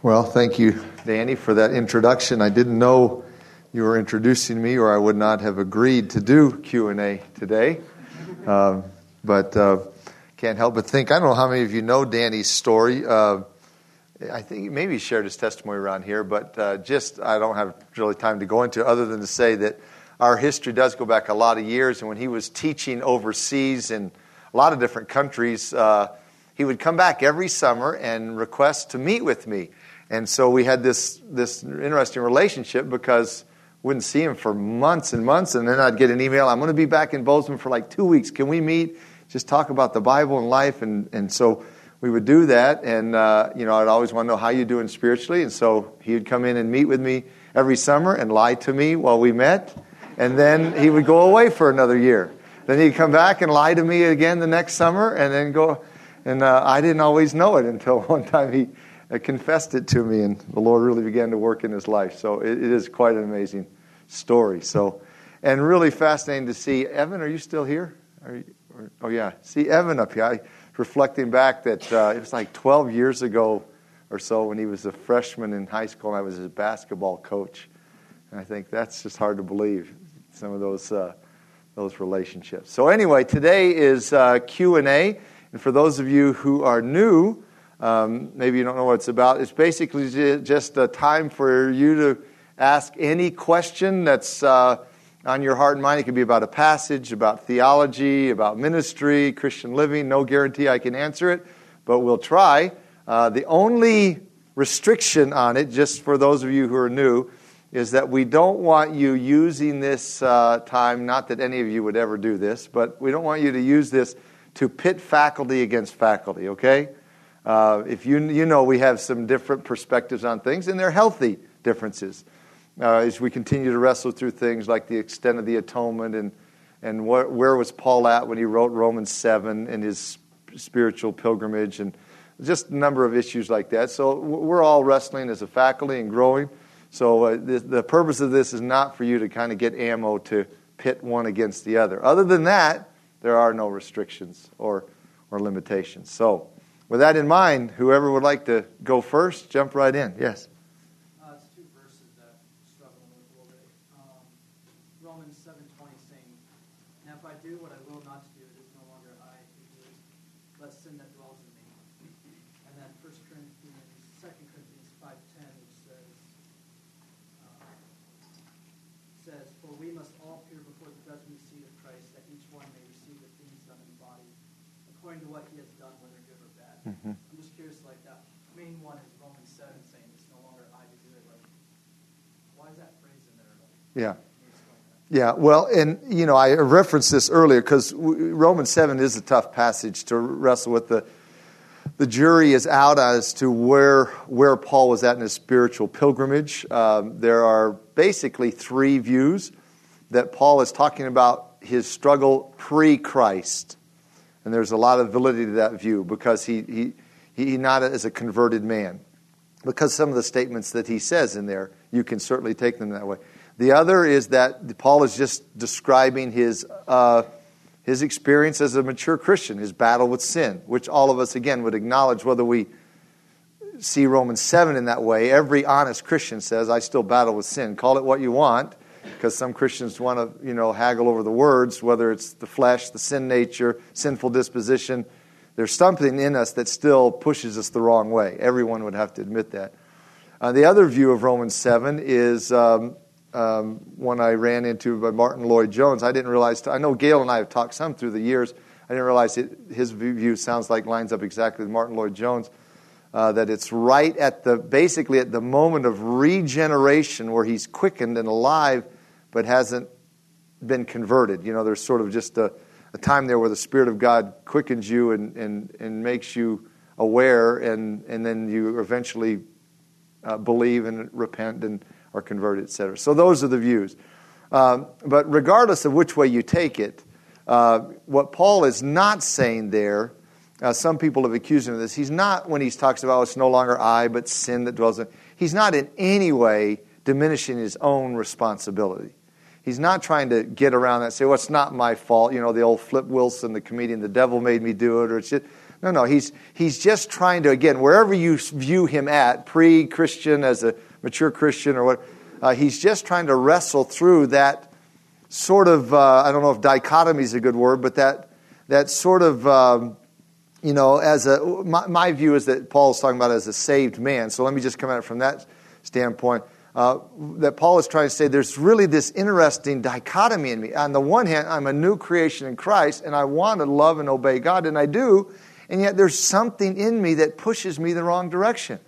Well, thank you, Danny, for that introduction. I didn't know you were introducing me, or I would not have agreed to do Q and A today. Um, but uh, can't help but think. I don't know how many of you know Danny's story. Uh, I think maybe he shared his testimony around here, but uh, just I don't have really time to go into other than to say that our history does go back a lot of years. And when he was teaching overseas in a lot of different countries, uh, he would come back every summer and request to meet with me. And so we had this, this interesting relationship because wouldn't see him for months and months. And then I'd get an email, I'm going to be back in Bozeman for like two weeks. Can we meet? Just talk about the Bible and life. And, and so we would do that. And, uh, you know, I'd always want to know how you're doing spiritually. And so he would come in and meet with me every summer and lie to me while we met. And then he would go away for another year. Then he'd come back and lie to me again the next summer and then go. And uh, I didn't always know it until one time he confessed it to me, and the Lord really began to work in his life. So it, it is quite an amazing story. So, and really fascinating to see. Evan, are you still here? You, or, oh yeah, see Evan up here. I, reflecting back that uh, it was like 12 years ago or so when he was a freshman in high school, and I was his basketball coach. And I think that's just hard to believe some of those uh, those relationships. So anyway, today is uh, Q and A, and for those of you who are new. Um, maybe you don't know what it's about. It's basically just a time for you to ask any question that's uh, on your heart and mind. It could be about a passage, about theology, about ministry, Christian living. No guarantee I can answer it, but we'll try. Uh, the only restriction on it, just for those of you who are new, is that we don't want you using this uh, time, not that any of you would ever do this, but we don't want you to use this to pit faculty against faculty, okay? Uh, if you, you know, we have some different perspectives on things, and they're healthy differences. Uh, as we continue to wrestle through things like the extent of the atonement and, and wh- where was Paul at when he wrote Romans 7 and his spiritual pilgrimage and just a number of issues like that. So we're all wrestling as a faculty and growing. So uh, the, the purpose of this is not for you to kind of get ammo to pit one against the other. Other than that, there are no restrictions or, or limitations. So with that in mind, whoever would like to go first, jump right in. Yes. Uh. Um, Romans seven twenty saying, "Now if I do what I will not to do, it is no longer I sin that dwells in me." And then First Corinthians, Second Corinthians five ten, which says, uh, says, "For we must all appear before the judgment seat of Christ, that each one may receive the things done in body, according to what he has done, whether good or bad." Mm-hmm. I'm just curious, like that main one is Romans 7 saying it's no longer I do it. Like, why is that phrase in there? Like, yeah. Yeah, well, and you know, I referenced this earlier because Romans 7 is a tough passage to wrestle with. The, the jury is out as to where, where Paul was at in his spiritual pilgrimage. Um, there are basically three views that Paul is talking about his struggle pre Christ. And there's a lot of validity to that view because he, he, he not as a converted man. Because some of the statements that he says in there, you can certainly take them that way. The other is that Paul is just describing his, uh, his experience as a mature Christian, his battle with sin, which all of us, again, would acknowledge whether we see Romans 7 in that way. Every honest Christian says, I still battle with sin. Call it what you want because some Christians want to, you know, haggle over the words, whether it's the flesh, the sin nature, sinful disposition. There's something in us that still pushes us the wrong way. Everyone would have to admit that. Uh, the other view of Romans 7 is um, um, one I ran into by Martyn Lloyd-Jones. I didn't realize, I know Gail and I have talked some through the years. I didn't realize it, his view sounds like lines up exactly with Martyn Lloyd-Jones. Uh, that it's right at the basically at the moment of regeneration where he's quickened and alive but hasn't been converted. You know, there's sort of just a, a time there where the Spirit of God quickens you and, and, and makes you aware, and, and then you eventually uh, believe and repent and are converted, etc. So those are the views. Um, but regardless of which way you take it, uh, what Paul is not saying there, uh, some people have accused him of this. He's not, when he talks about it's no longer I, but sin that dwells in, he's not in any way diminishing his own responsibility. He's not trying to get around that and say, well, it's not my fault. You know, the old Flip Wilson, the comedian, the devil made me do it. Or it's just, No, no, he's, he's just trying to, again, wherever you view him at, pre Christian, as a mature Christian, or what, uh, he's just trying to wrestle through that sort of, uh, I don't know if dichotomy is a good word, but that, that sort of, um, you know, as a, my, my, view is that Paul is talking about as a saved man. So let me just come at it from that standpoint. Uh, that Paul is trying to say there's really this interesting dichotomy in me. On the one hand, I'm a new creation in Christ, and I want to love and obey God, and I do, and yet there's something in me that pushes me the wrong direction.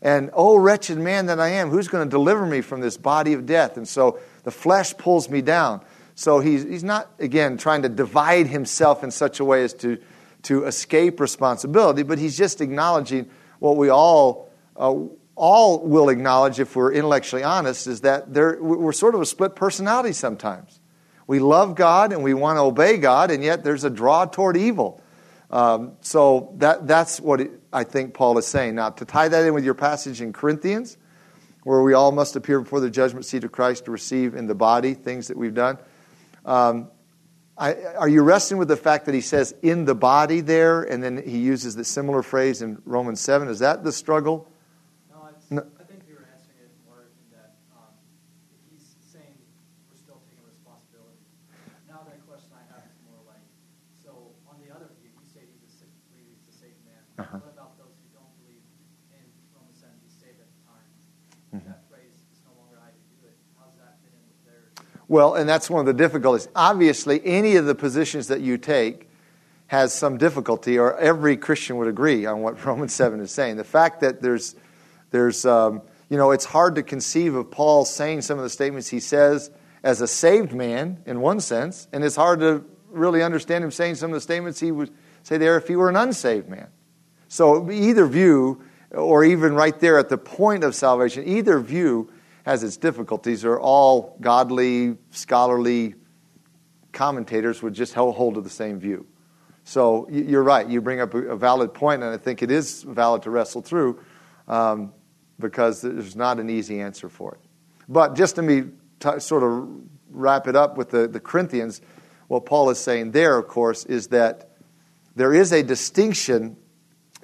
And oh, wretched man that I am, who's going to deliver me from this body of death? And so the flesh pulls me down. So he's, he's not, again, trying to divide himself in such a way as to, to escape responsibility, but he's just acknowledging what we all, uh, all will acknowledge if we're intellectually honest is that we're sort of a split personality sometimes. We love God and we want to obey God, and yet there's a draw toward evil. Um, so that, that's what it, I think Paul is saying. Now, to tie that in with your passage in Corinthians, where we all must appear before the judgment seat of Christ to receive in the body things that we've done. Um, I, are you wrestling with the fact that he says in the body there, and then he uses the similar phrase in Romans 7? Is that the struggle? No, I think you were answering it more in that um, he's saying we're still taking responsibility. Now, that question I have is more like so on the other view, you say he's a, believe he's a saved man. Uh-huh. What about those who don't believe in Romans 7 he's saved at the time? Mm-hmm. That phrase, it's no longer I who do it. How does that fit in with theirs? Well, and that's one of the difficulties. Obviously, any of the positions that you take has some difficulty, or every Christian would agree on what Romans 7 is saying. The fact that there's, there's um, you know, it's hard to conceive of Paul saying some of the statements he says as a saved man, in one sense, and it's hard to really understand him saying some of the statements he would say there if he were an unsaved man. So, either view, or even right there at the point of salvation, either view has its difficulties, or all godly, scholarly commentators would just hold to the same view. So you're right. You bring up a valid point, and I think it is valid to wrestle through um, because there's not an easy answer for it. But just to me t- sort of wrap it up with the, the Corinthians, what Paul is saying there, of course, is that there is a distinction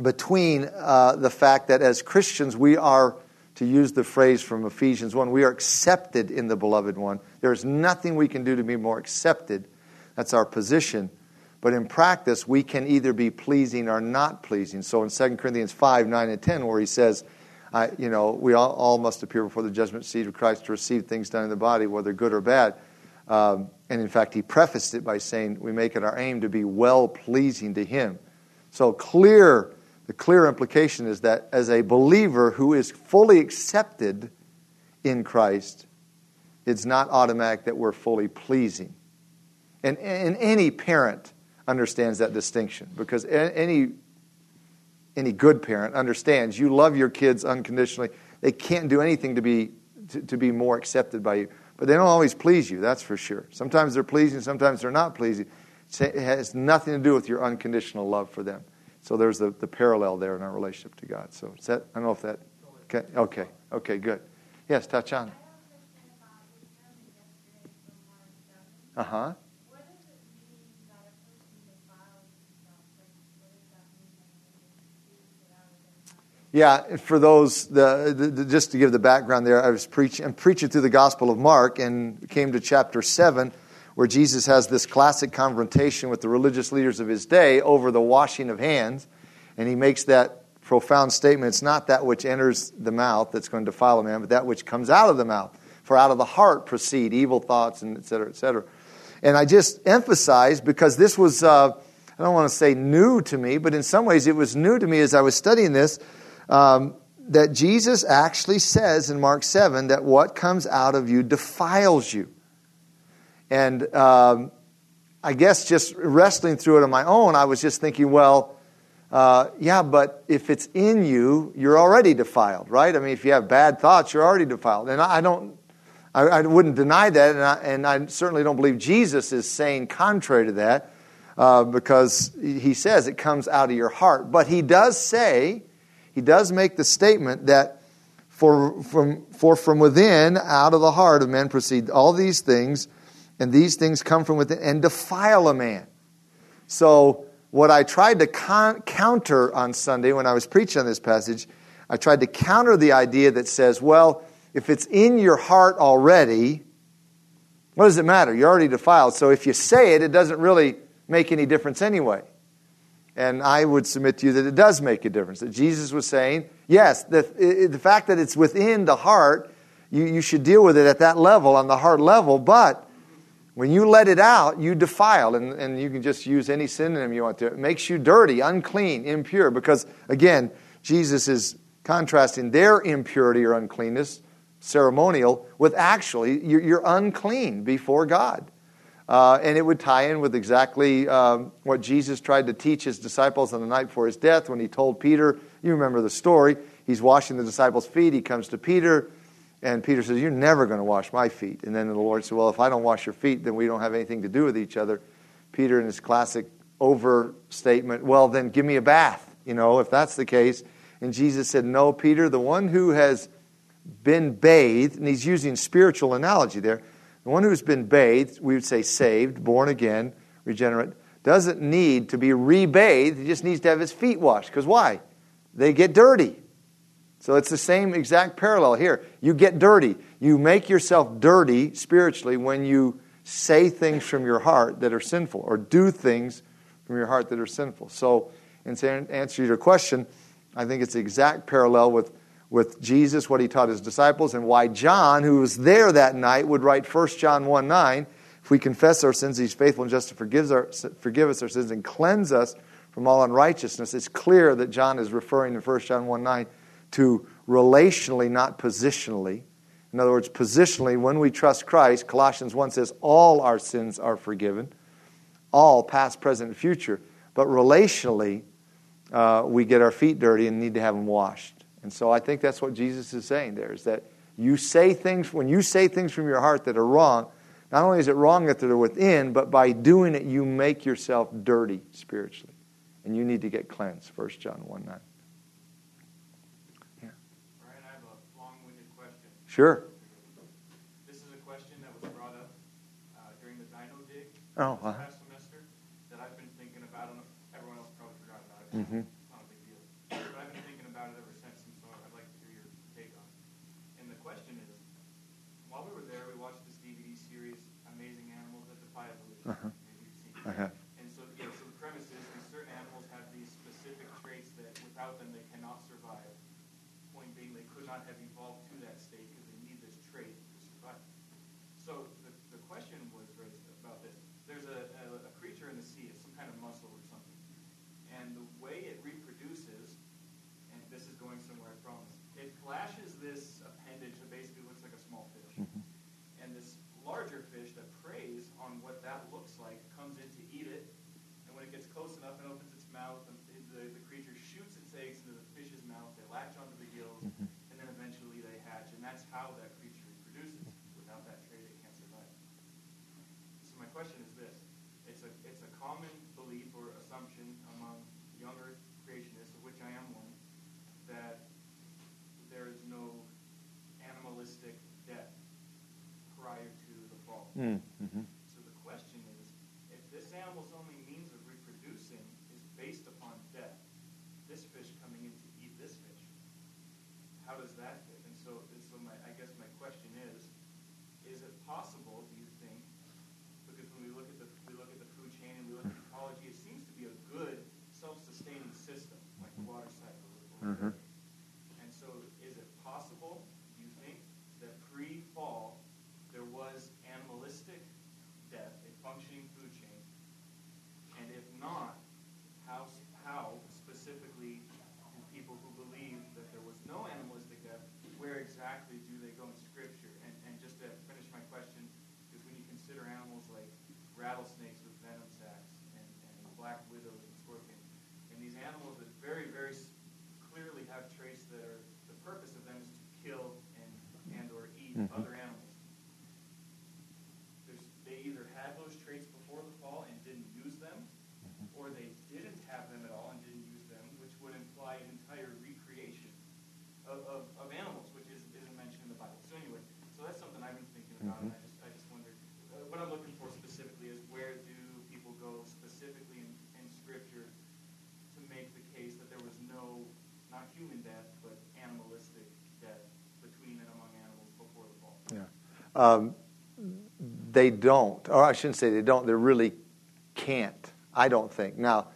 between uh, the fact that as Christians we are to use the phrase from Ephesians 1, we are accepted in the beloved one. There's nothing we can do to be more accepted. That's our position. But in practice, we can either be pleasing or not pleasing. So in 2 Corinthians 5, 9, and 10, where he says, you know, we all, all, must appear before the judgment seat of Christ to receive things done in the body, whether good or bad. Um, and in fact, he prefaced it by saying, we make it our aim to be well pleasing to him. So clear the clear implication is that as a believer who is fully accepted in Christ, it's not automatic that we're fully pleasing. And, and any parent understands that distinction because any, any good parent understands you love your kids unconditionally. They can't do anything to be, to, to be more accepted by you. But they don't always please you, that's for sure. Sometimes they're pleasing, sometimes they're not pleasing. It has nothing to do with your unconditional love for them. So there's the, the parallel there in our relationship to God. So is that, I don't know if that, okay, okay, okay good. Yes, touch on. Uh huh. Yeah, for those, the, the, just to give the background there, I was preaching, I'm preaching through the Gospel of Mark and came to chapter 7 where Jesus has this classic confrontation with the religious leaders of his day over the washing of hands. And he makes that profound statement it's not that which enters the mouth that's going to defile a man, but that which comes out of the mouth. For out of the heart proceed evil thoughts, and et cetera, et cetera. And I just emphasize because this was, uh, I don't want to say new to me, but in some ways it was new to me as I was studying this. Um, that Jesus actually says in Mark 7 that what comes out of you defiles you. And um, I guess just wrestling through it on my own, I was just thinking, well, uh, yeah, but if it's in you, you're already defiled, right? I mean, if you have bad thoughts, you're already defiled. And I, don't, I, I, wouldn't deny that, and I, and I, certainly don't believe Jesus is saying contrary to that, uh, because he says it comes out of your heart. But he does say, he does make the statement that for from, for from within, out of the heart of men proceed all these things and these things come from within and defile a man. So what I tried to con- counter on Sunday when I was preaching on this passage, I tried to counter the idea that says, well, if it's in your heart already, what does it matter? You're already defiled. So if you say it, it doesn't really make any difference anyway. And I would submit to you that it does make a difference. That Jesus was saying, yes, the, the fact that it's within the heart, you, you should deal with it at that level, on the heart level, but when you let it out, you defile. And, and you can just use any synonym you want to. It makes you dirty, unclean, impure. Because, again, Jesus is contrasting their impurity or uncleanness, ceremonial, with actually, you're, you're unclean before God. Uh, and it would tie in with exactly um, what Jesus tried to teach his disciples on the night before his death when he told Peter, you remember the story, he's washing the disciples' feet. He comes to Peter, and Peter says, You're never going to wash my feet. And then the Lord said, Well, if I don't wash your feet, then we don't have anything to do with each other. Peter, in his classic overstatement, Well, then give me a bath, you know, if that's the case. And Jesus said, No, Peter, the one who has been bathed, and he's using spiritual analogy there, the one who's been bathed, we would say saved, born again, regenerate, doesn't need to be rebathed. He just needs to have his feet washed. Because why? They get dirty. So it's the same exact parallel here. You get dirty. You make yourself dirty spiritually when you say things from your heart that are sinful or do things from your heart that are sinful. So, in answer to your question, I think it's the exact parallel with with Jesus, what he taught his disciples, and why John, who was there that night, would write 1 John 1 9. If we confess our sins, he's faithful and just to forgive, our, forgive us our sins and cleanse us from all unrighteousness. It's clear that John is referring to 1 John 1 9 to relationally, not positionally. In other words, positionally, when we trust Christ, Colossians 1 says all our sins are forgiven, all past, present, and future. But relationally, uh, we get our feet dirty and need to have them washed. And so I think that's what Jesus is saying there is that you say things, when you say things from your heart that are wrong, not only is it wrong that they're within, but by doing it, you make yourself dirty spiritually. And you need to get cleansed. 1 John 1 9. Yeah. Brian, I have a long winded question. Sure. This is a question that was brought up uh, during the Dino Dig oh, uh-huh. last semester that I've been thinking about. Everyone else probably forgot about It's not a big deal, but I've been thinking about it. Mm-hmm. Uh-huh. Uh-huh. And so, yeah, so the premise is certain animals have these specific traits that without them they cannot survive. Point being, they could not have evolved to that state because they need this trait to survive. So the, the question was raised about this. There's a, a, a creature in the sea, it's some kind of mussel or something. And the way it reproduces, and this is going somewhere, I promise, it flashes this appendage that basically looks like a small fish. Mm-hmm. And this larger fish that preys on what that looks like comes in to eat it. And when it gets close enough and opens its mouth, the, the, the creature shoots its eggs into the fish's mouth. They latch onto the gills, mm-hmm. and then eventually they hatch. And that's how that creature reproduces. Without that trait, it can't survive. So my question is this. It's a, it's a common belief or assumption among younger creationists, of which I am one, that there is no animalistic death prior to the fall. Mm, mm-hmm. So the question is, if this animal's only means of reproducing is based upon death, this fish coming in to eat this fish, how does that fit? And so, and so my, I guess my question is, is it possible, do you think, because when we look at the we look at the food chain and we look at ecology, it seems to be a good self-sustaining system, like the water cycle. Or, mm-hmm. rattlesnakes with venom sacs and, and black widows and scorpions. And these animals that very, very clearly have traits that are the purpose of them is to kill and and or eat mm-hmm. other animals. There's, they either had those traits before the fall and didn't use them, mm-hmm. or they didn't have them at all and didn't use them, which would imply an entire recreation of, of, of animals, which is, isn't mentioned in the Bible. So anyway, so that's something I've been thinking about, mm-hmm. and I just I just wondered uh, what I'm looking for specifically is where do people go specifically in, in Scripture um, they don't, or I shouldn't say they don't, they really can't. I don't think. Now,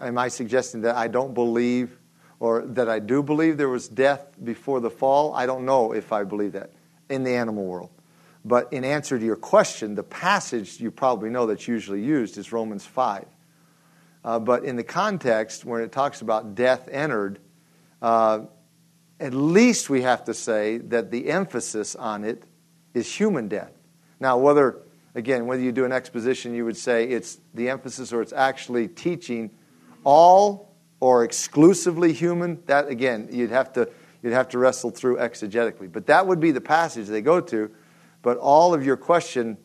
am I suggesting that I don't believe or that I do believe there was death before the fall? I don't know if I believe that in the animal world. But in answer to your question, the passage you probably know that's usually used is Romans 5. Uh, but in the context when it talks about death entered, uh, at least we have to say that the emphasis on it is human death. Now, whether, again, whether you do an exposition, you would say it's the emphasis or it's actually teaching all or exclusively human, that, again, you'd have to, you'd have to wrestle through exegetically. But that would be the passage they go to. But all of your question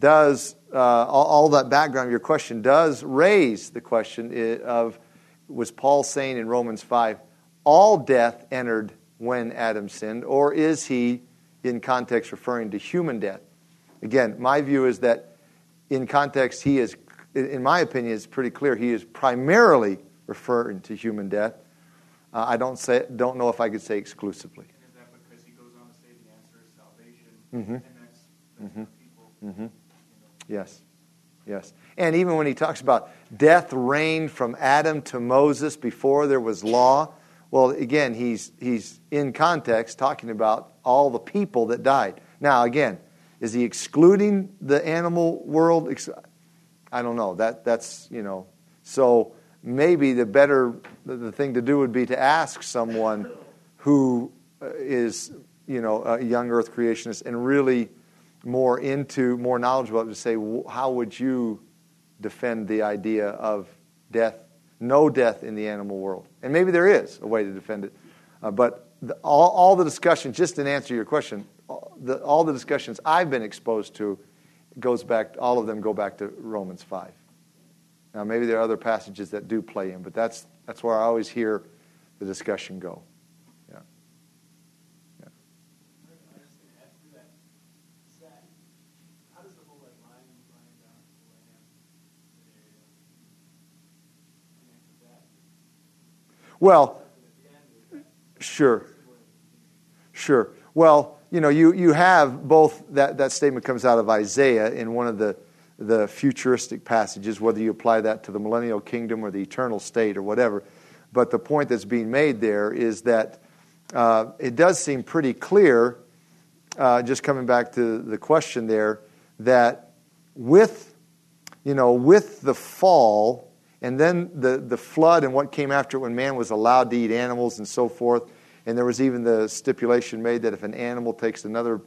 does, uh, all, all that background your question does raise the question of, was Paul saying in Romans 5, all death entered when Adam sinned, or is he, in context, referring to human death? Again, my view is that in context, he is, in my opinion, it's pretty clear he is primarily referring to human death. Uh, I don't, say, don't know if I could say exclusively. And is that because he goes on to say the answer is salvation, mm-hmm. and that's, that's mm-hmm. people. Mm-hmm. Yes. Yes. And even when he talks about death reigned from Adam to Moses before there was law, well, again, he's, he's in context talking about all the people that died. Now, again, is he excluding the animal world? I don't know. That, that's, you know, so maybe the better, the thing to do would be to ask someone who uh, you know, a young earth creationist and really more into, more knowledgeable to say, how would you defend the idea of death, no death in the animal world? And maybe there is a way to defend it. Uh, but the, all, all the discussion, just in answer to your question, all the, all the discussions I've been exposed to goes back, all of them go back to Romans 5. Now, maybe there are other passages that do play in, but that's, that's where I always hear the discussion go. Yeah. yeah. Well, sure. Sure. Well, you know, you, you have both that, that statement comes out of Isaiah in one of the, the futuristic passages, whether you apply that to the millennial kingdom or the eternal state or whatever. But the point that's being made there is that uh, it does seem pretty clear, uh, just coming back to the question there, that with, you know, with the fall, and then the, the flood and what came after it when man was allowed to eat animals and so forth. And there was even the stipulation made that if an animal takes another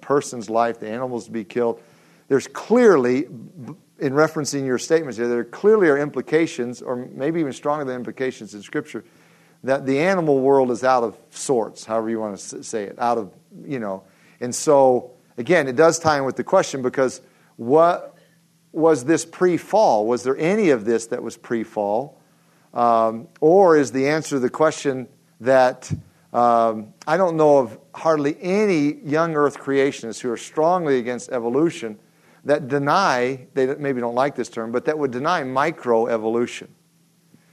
person's life, the animal is to be killed. There's clearly, in referencing your statements here, there clearly are implications, or maybe even stronger than implications in Scripture, that the animal world is out of sorts, however you want to say it, out of, you know. And so, again, it does tie in with the question because what, was this pre fall? Was there any of this that was pre fall? Um, or is the answer to the question that um, I don't know of hardly any young earth creationists who are strongly against evolution that deny, they maybe don't like this term, but that would deny microevolution.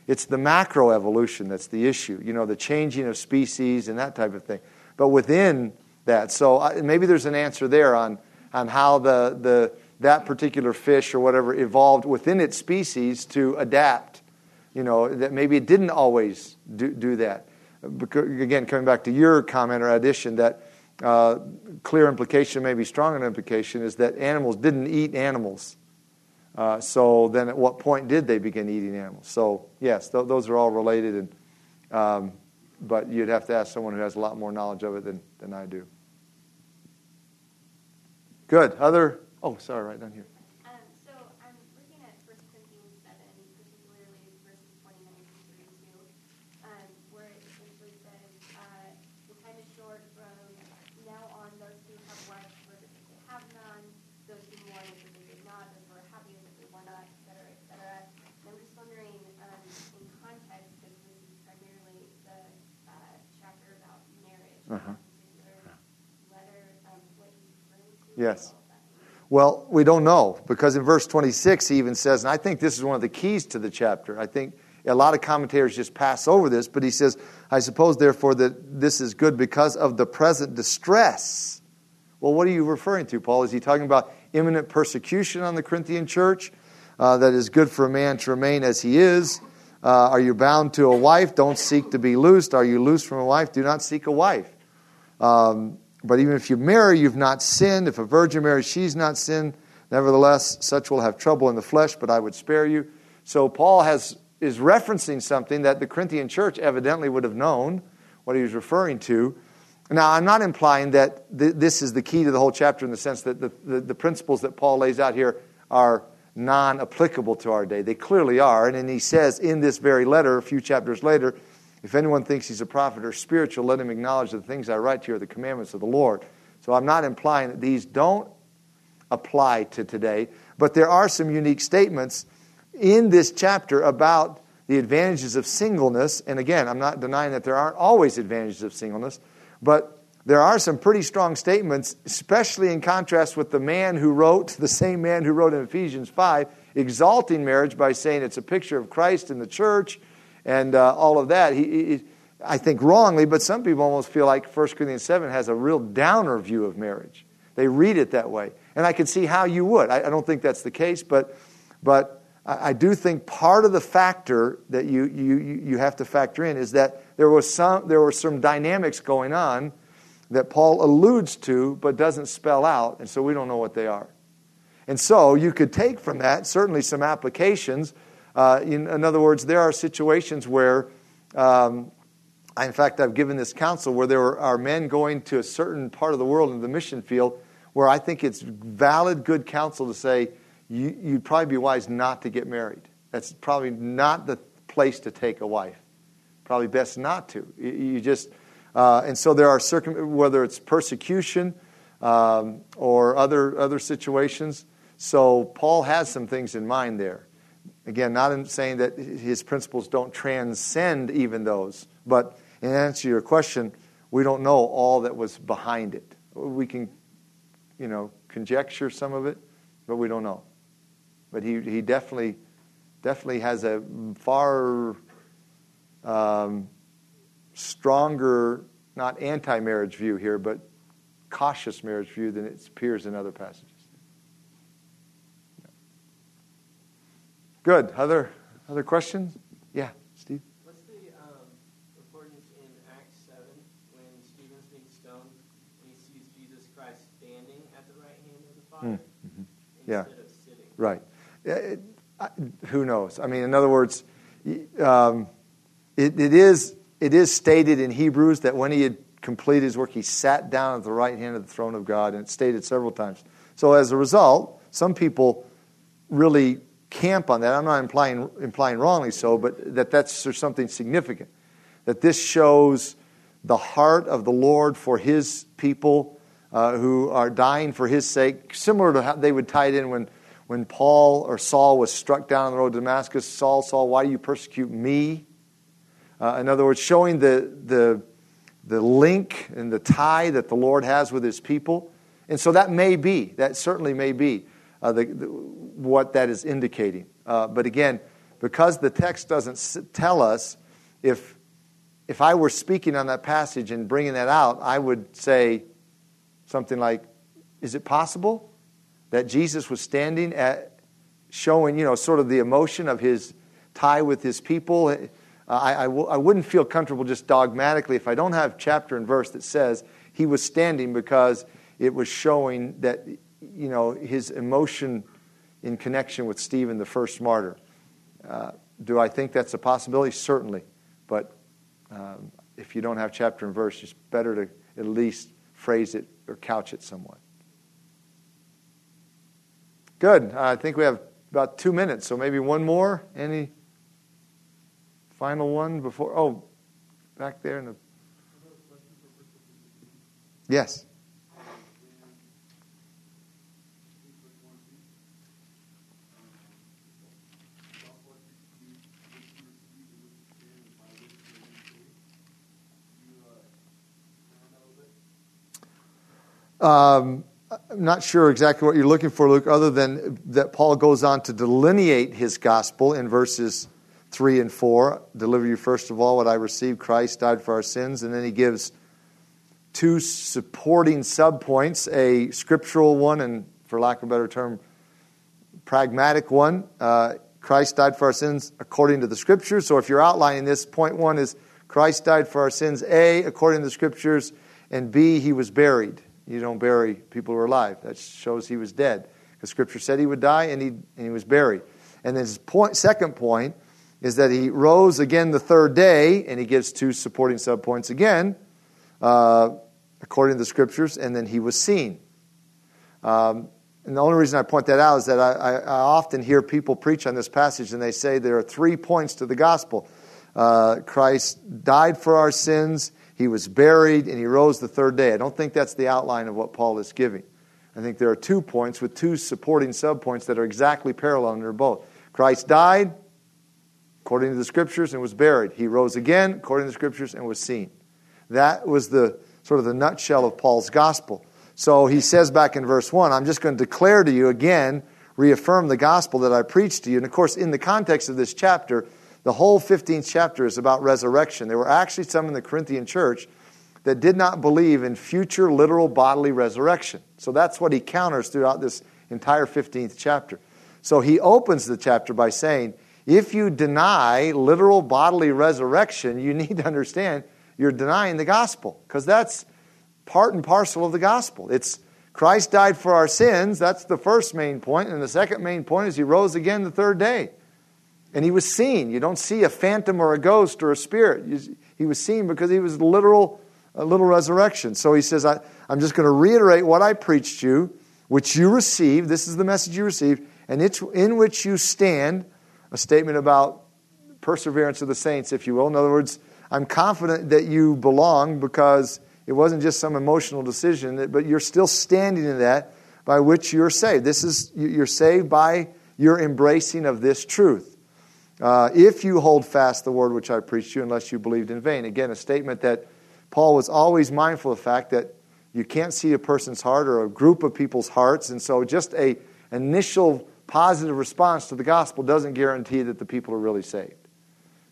It's the macroevolution that's the issue, you know, the changing of species and that type of thing. But within that, so uh, maybe there's an answer there on, on how the, the, that particular fish or whatever evolved within its species to adapt. You know, that maybe it didn't always do, do that. Again, coming back to your comment or addition, that uh, clear implication, maybe stronger implication, is that animals didn't eat animals. Uh, so then, at what point did they begin eating animals? So yes, th- those are all related, and um, but you'd have to ask someone who has a lot more knowledge of it than, than I do. Good. Other Oh, sorry, right down here. Um, so I'm looking at 1 Corinthians 7, particularly verses 29 to 32, um, where it essentially says, uh, the time is short from now on those who have wives for as if they have none, those who mourn as if they did not, those who are happy as if they were not, et cetera, et cetera. And I'm just wondering, um, in context, because this is primarily the uh, chapter about marriage, uh-huh. letter, um, what he's referring to. Yes. Well, we don't know because in verse 26 he even says, and I think this is one of the keys to the chapter. I think a lot of commentators just pass over this, but he says, I suppose therefore that this is good because of the present distress Well, what are you referring to, Paul? Is he talking about imminent persecution on the Corinthian church? Uh, that is good for a man to remain as he is. Uh, are you bound to a wife? Don't seek to be loosed. Are you loosed from a wife? Do not seek a wife. Um, but even if you marry, you've not sinned. If a virgin marries, she's not sinned. Nevertheless, such will have trouble in the flesh, but I would spare you. So Paul has is referencing something that the Corinthian church evidently would have known what he was referring to. Now, I'm not implying that th- this is the key to the whole chapter in the sense that the, the, the principles that Paul lays out here are non applicable to our day. They clearly are. And then he says in this very letter, a few chapters later, if anyone thinks he's a prophet or spiritual, let him acknowledge that the things I write to you are the commandments of the Lord. So I'm not implying that these don't apply to today, but there are some unique statements in this chapter about the advantages of singleness. And again, I'm not denying that there aren't always advantages of singleness, but there are some pretty strong statements, especially in contrast with the man who wrote, the same man who wrote in Ephesians 5, exalting marriage by saying it's a picture of Christ in the church and uh, all of that. He, he, I think wrongly, but some people almost feel like 1 Corinthians 7 has a real downer view of marriage. They read it that way. And I can see how you would. I, I don't think that's the case, but, but I, I do think part of the factor that you, you, you have to factor in is that there, was some, there were some dynamics going on that Paul alludes to but doesn't spell out, and so we don't know what they are. And so you could take from that certainly some applications. Uh, in, in, other words, there are situations where, um, in fact, I've given this counsel where there are men going to a certain part of the world in the mission field where I think it's valid, good counsel to say you, would probably be wise not to get married. That's probably not the place to take a wife. Probably best not to. You, you just uh, and so there are circum- whether it's persecution um, or other other situations. So Paul has some things in mind there. Again, not in saying that his principles don't transcend even those, but in answer to your question, we don't know all that was behind it. We can, you know, conjecture some of it, but we don't know. But he, he definitely definitely has a far um, stronger, not anti marriage view here, but cautious marriage view than it appears in other passages. Good. Other, other questions? Yeah, Steve? What's the um, importance in Acts 7 when Stephen's being stoned and he sees Jesus Christ standing at the right hand of the Father mm-hmm. yeah. instead of sitting? Right. It, I, who knows? I mean, in other words, um, it, it is it is stated in Hebrews that when he had completed his work, he sat down at the right hand of the throne of God, and it's stated several times. So as a result, some people really camp on that. I'm not implying, implying wrongly so, but that that's something significant. That this shows the heart of the Lord for his people uh, who are dying for his sake, similar to how they would tie it in when, when Paul or Saul was struck down on the road to Damascus. Saul, Saul, why do you persecute me? Uh, in other words, showing the, the, the link and the tie that the Lord has with his people. And so that may be, that certainly may be uh, the, the, what that is indicating. Uh, but again, because the text doesn't tell us, if, if I were speaking on that passage and bringing that out, I would say something like, Is it possible that Jesus was standing at showing, you know, sort of the emotion of his tie with his people? Uh, I wouldn't feel comfortable just dogmatically if I don't have chapter and verse that says he was standing because it was showing that, you know, his emotion in connection with Stephen, the first martyr. Uh, do I think that's a possibility? Certainly. But um, if you don't have chapter and verse, it's better to at least phrase it or couch it somewhat. Good. I think we have about two minutes, so maybe one more. Any Final one before. Oh, back there in the. Yes. Um, I'm not sure exactly what you're looking for, Luke, other than that Paul goes on to delineate his gospel in verses 3 and 4 deliver you first of all what I received Christ died for our sins. And then he gives two supporting subpoints a scriptural one, and for lack of a better term, pragmatic one. Uh, Christ died for our sins according to the scriptures. So if you're outlining this, point one is Christ died for our sins, A, according to the scriptures, and B, he was buried. You don't bury people who are alive. That shows he was dead. Because scripture said he would die and he, and he was buried. And his point, second point is that he rose again the third day, and he gives two supporting subpoints again, uh, according to the scriptures, and then he was seen. Um, and the only reason I point that out is that I, I, I, often hear people preach on this passage, and they say there are three points to the gospel. Uh, Christ died for our sins, he was buried, and he rose the third day. I don't think that's the outline of what Paul is giving. I think there are two points with two supporting subpoints that are exactly parallel, and they're both. Christ died, according to the scriptures, and was buried. He rose again, according to the scriptures, and was seen. That was the sort of the nutshell of Paul's gospel. So he says back in verse 1, I'm just going to declare to you again, reaffirm the gospel that I preached to you. And of course, in the context of this chapter, the whole 15th chapter is about resurrection. There were actually some in the Corinthian church that did not believe in future literal bodily resurrection. So that's what he counters throughout this entire 15th chapter. So he opens the chapter by saying, if you deny literal bodily resurrection, you need to understand you're denying the gospel because that's part and parcel of the gospel. It's Christ died for our sins. That's the first main point. And the second main point is he rose again the third day. And he was seen. You don't see a phantom or a ghost or a spirit. He was seen because he was literal, a little resurrection. So he says, I, am just going to reiterate what I preached you, which you received. This is the message you received, and it's in which you stand. A statement about perseverance of the saints, if you will. In other words, I'm confident that you belong because it wasn't just some emotional decision, but you're still standing in that by which you're saved. This is you're saved by your embracing of this truth. Uh, if you hold fast the word which I preached you, unless you believed in vain. Again, a statement that Paul was always mindful of the fact that you can't see a person's heart or a group of people's hearts, and so just a initial positive response to the gospel doesn't guarantee that the people are really saved.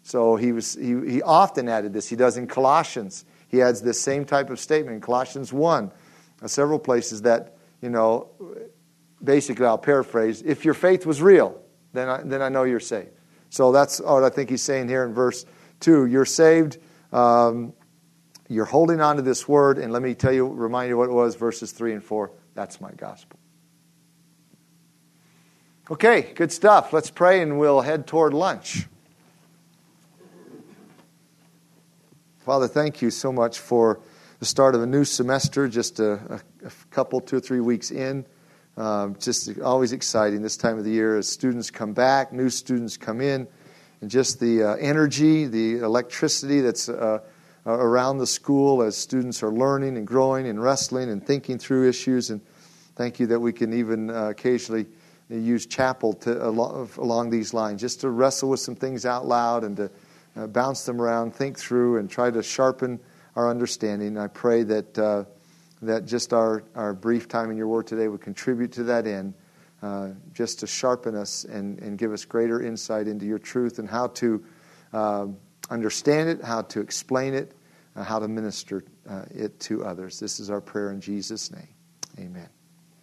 So he was he, he often added this. He does in Colossians he adds this same type of statement in Colossians 1, uh, several places that, you know, basically I'll paraphrase, if your faith was real, then I, then I know you're saved. So that's what I think he's saying here in verse 2. You're saved. Um, you're holding on to this word, and let me tell you, remind you what it was, verses 3 and 4. That's my gospel. Okay, good stuff. Let's pray and we'll head toward lunch. Father, thank you so much for the start of a new semester, just a, a, a couple, two or three weeks in. Um, just always exciting this time of the year as students come back, new students come in, and just the uh, energy, the electricity that's uh, around the school as students are learning and growing and wrestling and thinking through issues. And thank you that we can even uh, occasionally use chapel to, along, along these lines, just to wrestle with some things out loud and to uh, bounce them around, think through, and try to sharpen our understanding. I pray that, uh, that just our, our brief time in your word today would contribute to that end, uh, just to sharpen us and, and give us greater insight into your truth and how to uh, understand it, how to explain it, uh, how to minister uh, it to others. This is our prayer in Jesus' name. Amen.